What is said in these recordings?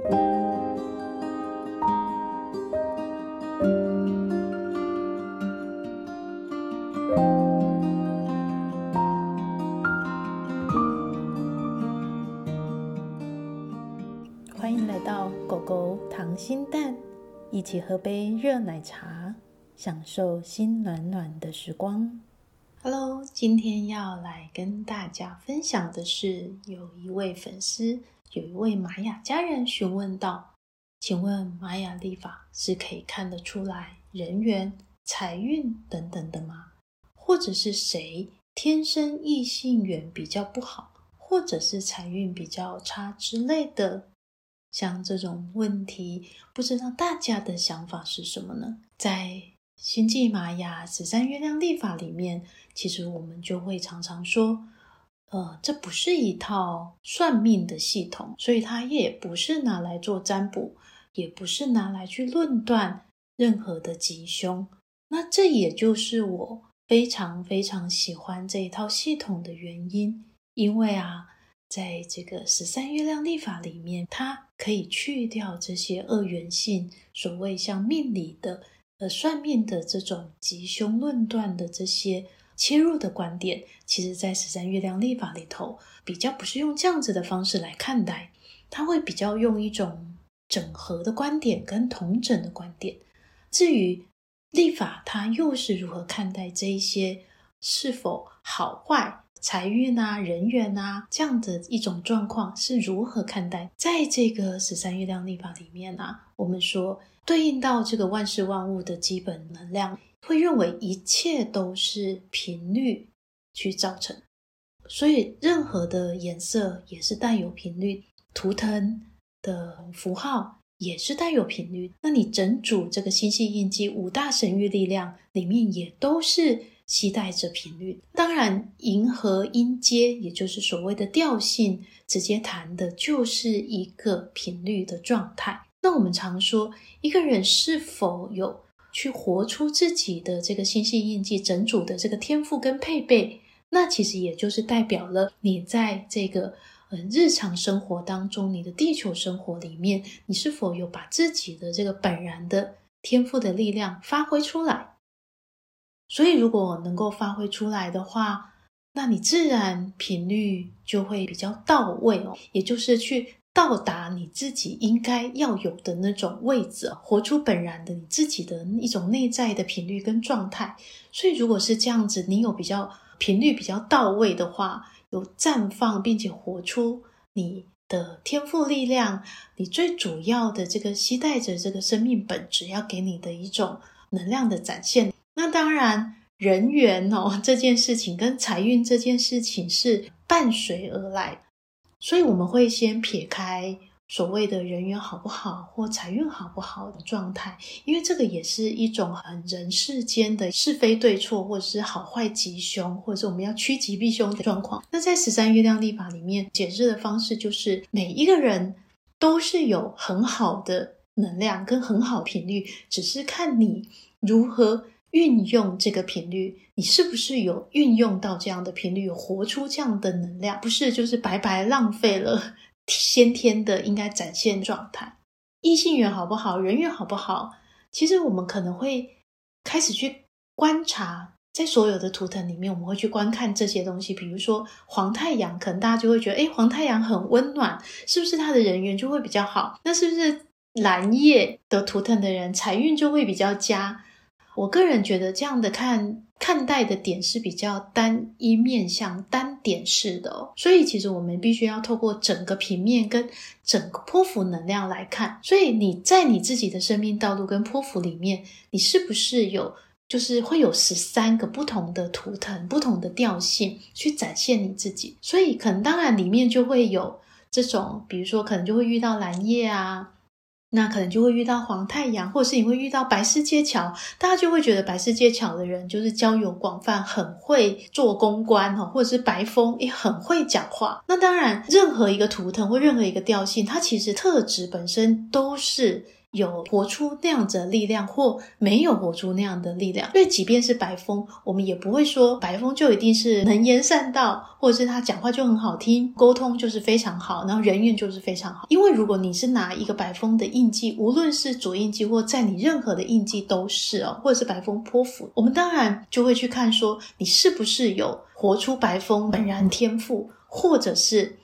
欢迎来到狗狗糖心蛋，一起喝杯热奶茶，享受心暖暖的时光。Hello，今天要来跟大家分享的是，有一位粉丝，有一位玛雅家人询问道：请问玛雅历法是可以看得出来人缘、财运等等的吗？或者是谁天生异性缘比较不好，或者是财运比较差之类的？像这种问题，不知道大家的想法是什么呢？在星际玛雅十三月亮历法里面，其实我们就会常常说，呃，这不是一套算命的系统，所以它也不是拿来做占卜，也不是拿来去论断任何的吉凶。那这也就是我非常非常喜欢这一套系统的原因，因为啊。在这个十三月亮历法里面，它可以去掉这些二元性，所谓像命理的、呃算命的这种吉凶论断的这些切入的观点，其实，在十三月亮历法里头，比较不是用这样子的方式来看待，它会比较用一种整合的观点跟统整的观点。至于历法，它又是如何看待这一些是否好坏？财运啊，人缘啊，这样的一种状况是如何看待？在这个十三月亮历法里面啊，我们说对应到这个万事万物的基本能量，会认为一切都是频率去造成，所以任何的颜色也是带有频率，图腾的符号也是带有频率。那你整组这个星系印记五大神域力量里面也都是。携带着频率，当然，银河音阶，也就是所谓的调性，直接谈的就是一个频率的状态。那我们常说，一个人是否有去活出自己的这个星系印记整组的这个天赋跟配备，那其实也就是代表了你在这个呃日常生活当中，你的地球生活里面，你是否有把自己的这个本然的天赋的力量发挥出来。所以，如果能够发挥出来的话，那你自然频率就会比较到位哦，也就是去到达你自己应该要有的那种位置，活出本然的你自己的一种内在的频率跟状态。所以，如果是这样子，你有比较频率比较到位的话，有绽放并且活出你的天赋力量，你最主要的这个期待着这个生命本质要给你的一种能量的展现。那当然，人缘哦，这件事情跟财运这件事情是伴随而来，所以我们会先撇开所谓的人缘好不好或财运好不好的状态，因为这个也是一种很人世间的是非对错，或者是好坏吉凶，或者是我们要趋吉避凶的状况。那在十三月亮历法里面解释的方式就是，每一个人都是有很好的能量跟很好频率，只是看你如何。运用这个频率，你是不是有运用到这样的频率，活出这样的能量？不是，就是白白浪费了 先天的应该展现状态。异性缘好不好，人缘好不好？其实我们可能会开始去观察，在所有的图腾里面，我们会去观看这些东西。比如说黄太阳，可能大家就会觉得，诶，黄太阳很温暖，是不是他的人缘就会比较好？那是不是蓝夜的图腾的人财运就会比较佳？我个人觉得这样的看看待的点是比较单一面向、单点式的哦，所以其实我们必须要透过整个平面跟整个波符能量来看。所以你在你自己的生命道路跟波符里面，你是不是有就是会有十三个不同的图腾、不同的调性去展现你自己？所以可能当然里面就会有这种，比如说可能就会遇到蓝夜啊。那可能就会遇到黄太阳，或者是你会遇到白世界桥，大家就会觉得白世界桥的人就是交友广泛，很会做公关哈，或者是白风也很会讲话。那当然，任何一个图腾或任何一个调性，它其实特质本身都是有活出那样子的力量，或没有活出那样的力量。因为即便是白风，我们也不会说白风就一定是能言善道，或者是他讲话就很好听，沟通就是非常好，然后人缘就是非常好。因为如果你是拿一个白风的印记，无论是左印记或在你任何的印记都是哦，或者是白风波符，我们当然就会去看说你是不是有活出白风本然天赋，或者是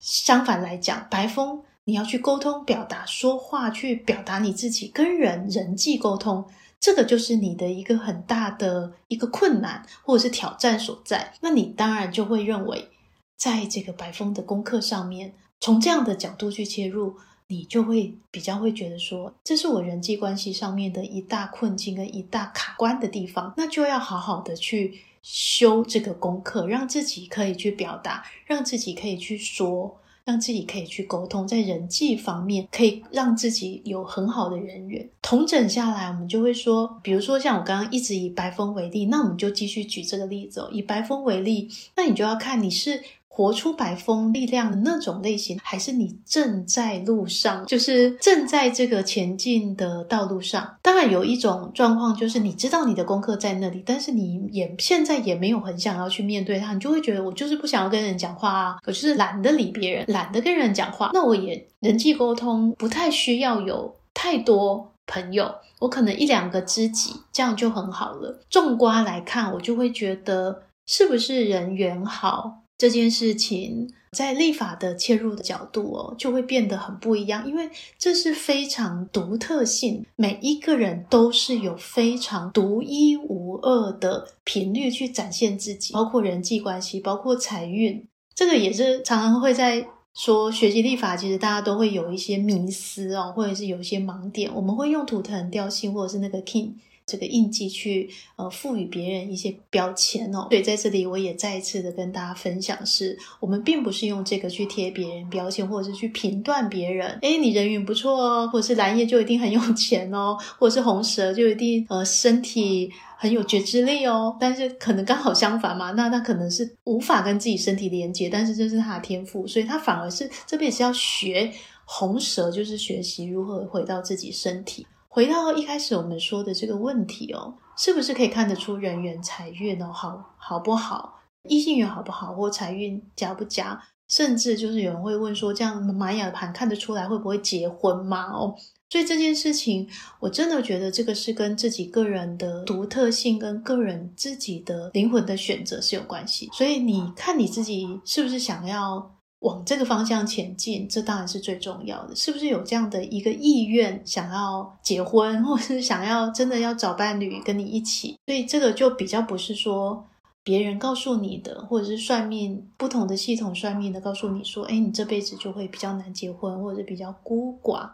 相反来讲，白风。你要去沟通、表达、说话，去表达你自己，跟人人际沟通，这个就是你的一个很大的一个困难或者是挑战所在。那你当然就会认为，在这个白风的功课上面，从这样的角度去切入，你就会比较会觉得说，这是我人际关系上面的一大困境跟一大卡关的地方，那就要好好的去修这个功课，让自己可以去表达，让自己可以去说。让自己可以去沟通，在人际方面可以让自己有很好的人缘。同整下来，我们就会说，比如说像我刚刚一直以白风为例，那我们就继续举这个例子哦。以白风为例，那你就要看你是。活出白风力量的那种类型，还是你正在路上，就是正在这个前进的道路上。当然有一种状况，就是你知道你的功课在那里，但是你也现在也没有很想要去面对它，你就会觉得我就是不想要跟人讲话啊，我就是懒得理别人，懒得跟人讲话。那我也人际沟通不太需要有太多朋友，我可能一两个知己这样就很好了。纵观来看，我就会觉得是不是人缘好？这件事情在立法的切入的角度哦，就会变得很不一样，因为这是非常独特性，每一个人都是有非常独一无二的频率去展现自己，包括人际关系，包括财运。这个也是常常会在说学习立法，其实大家都会有一些迷思哦，或者是有一些盲点，我们会用图腾调性或者是那个 kin。这个印记去呃赋予别人一些标签哦，所以在这里我也再一次的跟大家分享是，我们并不是用这个去贴别人标签，或者是去评断别人。诶，你人缘不错哦，或者是蓝叶就一定很有钱哦，或者是红蛇就一定呃身体很有觉知力哦。但是可能刚好相反嘛，那他可能是无法跟自己身体连接，但是这是他的天赋，所以他反而是这边是要学红蛇，就是学习如何回到自己身体。回到一开始我们说的这个问题哦，是不是可以看得出人缘财运哦，好好不好，异性缘好不好，或财运佳不佳，甚至就是有人会问说，这样玛雅盘看得出来会不会结婚吗？哦，所以这件事情我真的觉得这个是跟自己个人的独特性跟个人自己的灵魂的选择是有关系。所以你看你自己是不是想要往这个方向前进，这当然是最重要的。是不是有这样的一个意愿，想要结婚，或是想要真的要找伴侣跟你一起？所以这个就比较不是说别人告诉你的，或者是算命不同的系统算命的告诉你说，哎，你这辈子就会比较难结婚，或者比较孤寡。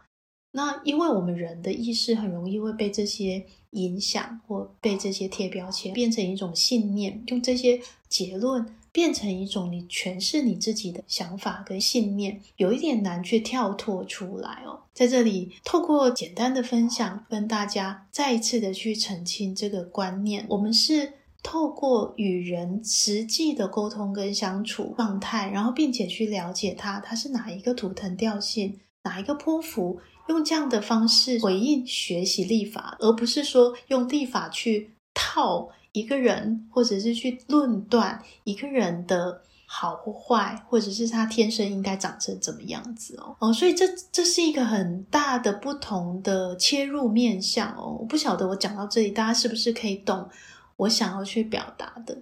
那因为我们人的意识很容易会被这些影响，或被这些贴标签，变成一种信念，用这些结论。变成一种你诠释你自己的想法跟信念，有一点难去跳脱出来哦。在这里，透过简单的分享，跟大家再一次的去澄清这个观念：我们是透过与人实际的沟通跟相处状态，然后并且去了解他，他是哪一个图腾调性，哪一个波符，用这样的方式回应学习历法，而不是说用历法去套。一个人，或者是去论断一个人的好或坏，或者是他天生应该长成怎么样子哦哦，所以这这是一个很大的不同的切入面向哦。我不晓得我讲到这里，大家是不是可以懂我想要去表达的？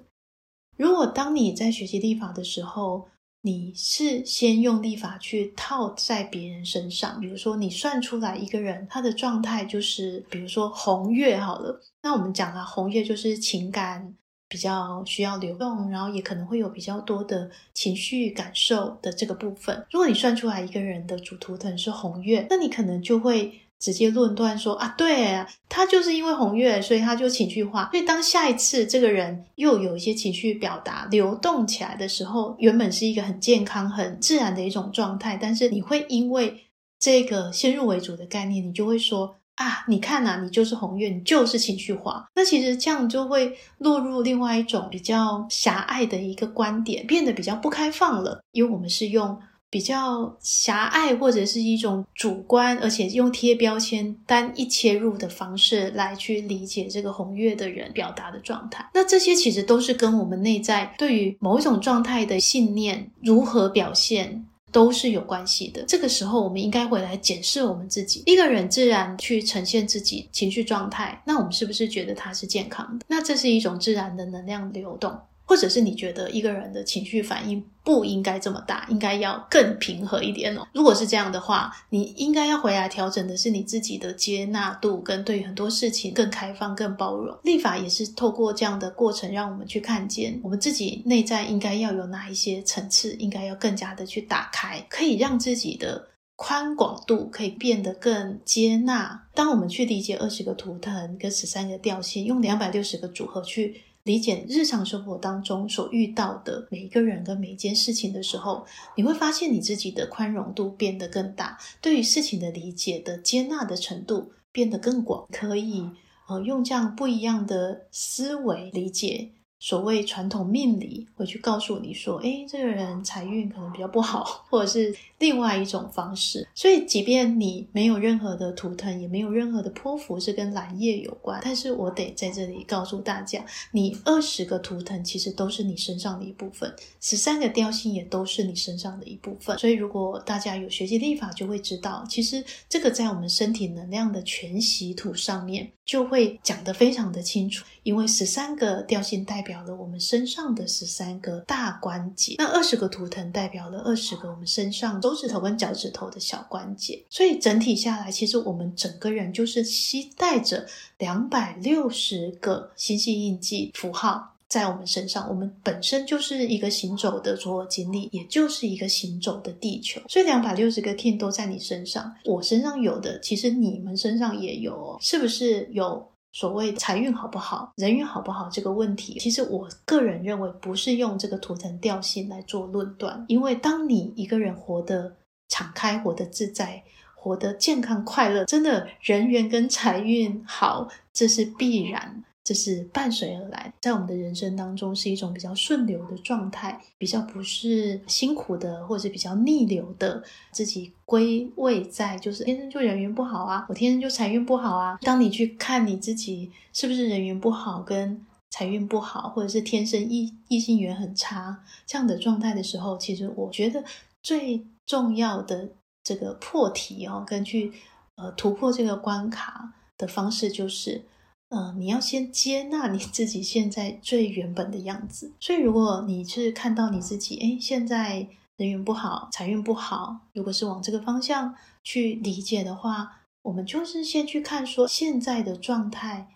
如果当你在学习立法的时候，你是先用立法去套在别人身上，比如说你算出来一个人他的状态就是，比如说红月好了，那我们讲啊，红月就是情感比较需要流动，然后也可能会有比较多的情绪感受的这个部分。如果你算出来一个人的主图腾是红月，那你可能就会。直接论断说啊，对，他就是因为红月，所以他就情绪化。所以当下一次这个人又有一些情绪表达流动起来的时候，原本是一个很健康、很自然的一种状态，但是你会因为这个先入为主的概念，你就会说啊，你看呐，你就是红月，你就是情绪化。那其实这样就会落入另外一种比较狭隘的一个观点，变得比较不开放了，因为我们是用比较狭隘或者是一种主观，而且用贴标签、单一切入的方式来去理解这个红月的人表达的状态。那这些其实都是跟我们内在对于某一种状态的信念如何表现都是有关系的。这个时候，我们应该回来检视我们自己。一个人自然去呈现自己情绪状态，那我们是不是觉得他是健康的？那这是一种自然的能量流动。或者是你觉得一个人的情绪反应不应该这么大，应该要更平和一点哦。如果是这样的话，你应该要回来调整的是你自己的接纳度，跟对很多事情更开放、更包容。立法也是透过这样的过程，让我们去看见我们自己内在应该要有哪一些层次，应该要更加的去打开，可以让自己的宽广度可以变得更接纳。当我们去理解二十个图腾跟十三个调性，用两百六十个组合去。理解日常生活当中所遇到的每一个人跟每一件事情的时候，你会发现你自己的宽容度变得更大，对于事情的理解的接纳的程度变得更广，可以呃用这样不一样的思维理解。所谓传统命理会去告诉你说，哎，这个人财运可能比较不好，或者是另外一种方式。所以，即便你没有任何的图腾，也没有任何的波符是跟蓝叶有关，但是我得在这里告诉大家，你二十个图腾其实都是你身上的一部分，十三个调性也都是你身上的一部分。所以，如果大家有学习历法，就会知道，其实这个在我们身体能量的全息图上面就会讲得非常的清楚，因为十三个调性代表。了我们身上的十三个大关节，那二十个图腾代表了二十个我们身上手指头跟脚趾头的小关节，所以整体下来，其实我们整个人就是携带着两百六十个星系印记符号在我们身上。我们本身就是一个行走的卓尔经历，也就是一个行走的地球，所以两百六十个 kin 都在你身上。我身上有的，其实你们身上也有哦，是不是有？所谓财运好不好，人缘好不好这个问题，其实我个人认为不是用这个图腾调性来做论断，因为当你一个人活得敞开、活得自在、活得健康快乐，真的人缘跟财运好，这是必然。这是伴随而来，在我们的人生当中是一种比较顺流的状态，比较不是辛苦的，或者是比较逆流的。自己归位在就是天生就人缘不好啊，我天生就财运不好啊。当你去看你自己是不是人缘不好，跟财运不好，或者是天生异异性缘很差这样的状态的时候，其实我觉得最重要的这个破题哦，跟去呃突破这个关卡的方式就是。嗯、你要先接纳你自己现在最原本的样子。所以，如果你是看到你自己，诶，现在人缘不好，财运不好，如果是往这个方向去理解的话，我们就是先去看说现在的状态，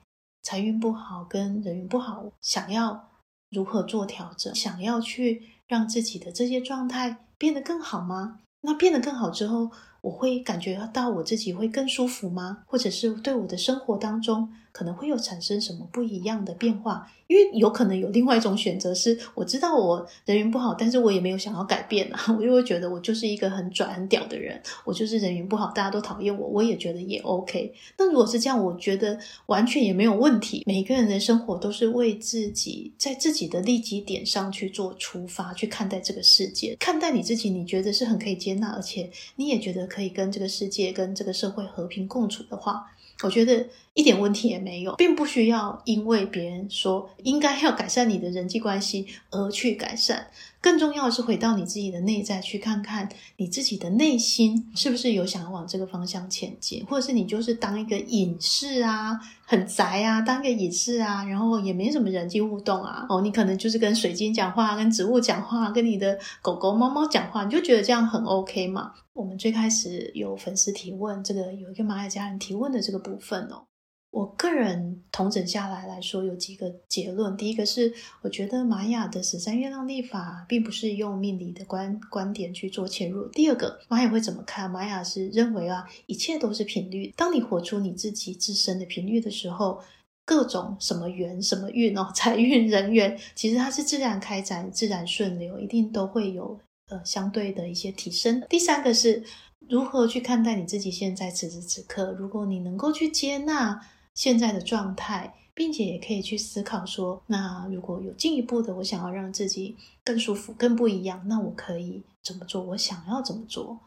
财运不好跟人缘不好，想要如何做调整，想要去让自己的这些状态变得更好吗？那变得更好之后，我会感觉到我自己会更舒服吗？或者是对我的生活当中可能会有产生什么不一样的变化？因为有可能有另外一种选择是，我知道我人缘不好，但是我也没有想要改变啊，我就会觉得我就是一个很拽很屌的人，我就是人缘不好，大家都讨厌我，我也觉得也 OK。那如果是这样，我觉得完全也没有问题。每个人的生活都是为自己在自己的利己点上去做出发，去看待这个世界，看待你自己，你觉得是很可以接纳，而且你也觉得可以跟这个世界、跟这个社会和平共处的话。我觉得一点问题也没有，并不需要因为别人说应该要改善你的人际关系而去改善。更重要的是回到你自己的内在去看看你自己的内心是不是有想要往这个方向前进，或者是你就是当一个隐士啊，很宅啊，当一个隐士啊，然后也没什么人际互动啊。哦，你可能就是跟水晶讲话，跟植物讲话，跟你的狗狗、猫猫讲话，你就觉得这样很 OK 嘛？我们最开始有粉丝提问，这个有一个玛雅家人提问的这个部分哦。我个人统整下来来说，有几个结论。第一个是，我觉得玛雅的十三月亮历法并不是用命理的观观点去做切入。第二个，玛雅会怎么看？玛雅是认为啊，一切都是频率。当你活出你自己自身的频率的时候，各种什么缘、什么运哦，财运、人缘，其实它是自然开展、自然顺流，一定都会有呃相对的一些提升。第三个是如何去看待你自己现在此时此刻。如果你能够去接纳。现在的状态并且也可以去思考说，那如果有进一步的，我想要让自己更舒服、更不一样，那我可以怎么做？我想要怎么做？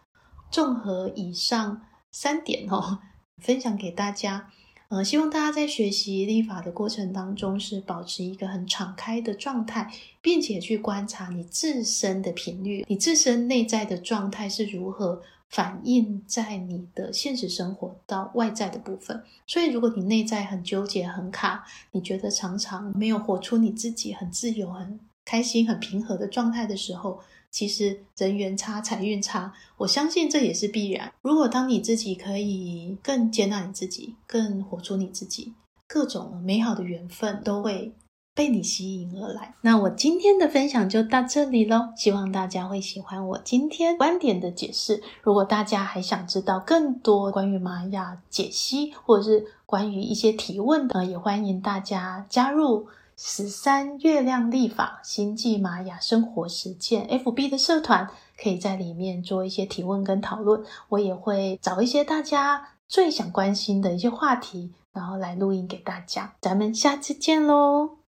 综合以上三点哦，分享给大家。呃，希望大家在学习历法的过程当中，是保持一个很敞开的状态，并且去观察你自身的频率，你自身内在的状态是如何反映在你的现实生活到外在的部分。所以，如果你内在很纠结、很卡，你觉得常常没有活出你自己很自由、很开心、很平和的状态的时候，其实人缘差、财运差，我相信这也是必然。如果当你自己可以更接纳你自己，更活出你自己，各种美好的缘分都会被你吸引而来。那我今天的分享就到这里喽，希望大家会喜欢我今天观点的解释。如果大家还想知道更多关于玛雅解析，或者是关于一些提问的，也欢迎大家加入。十三月亮历法星际玛雅生活实践 FB 的社团，可以在里面做一些提问跟讨论。我也会找一些大家最想关心的一些话题，然后来录音给大家。咱们下次见喽！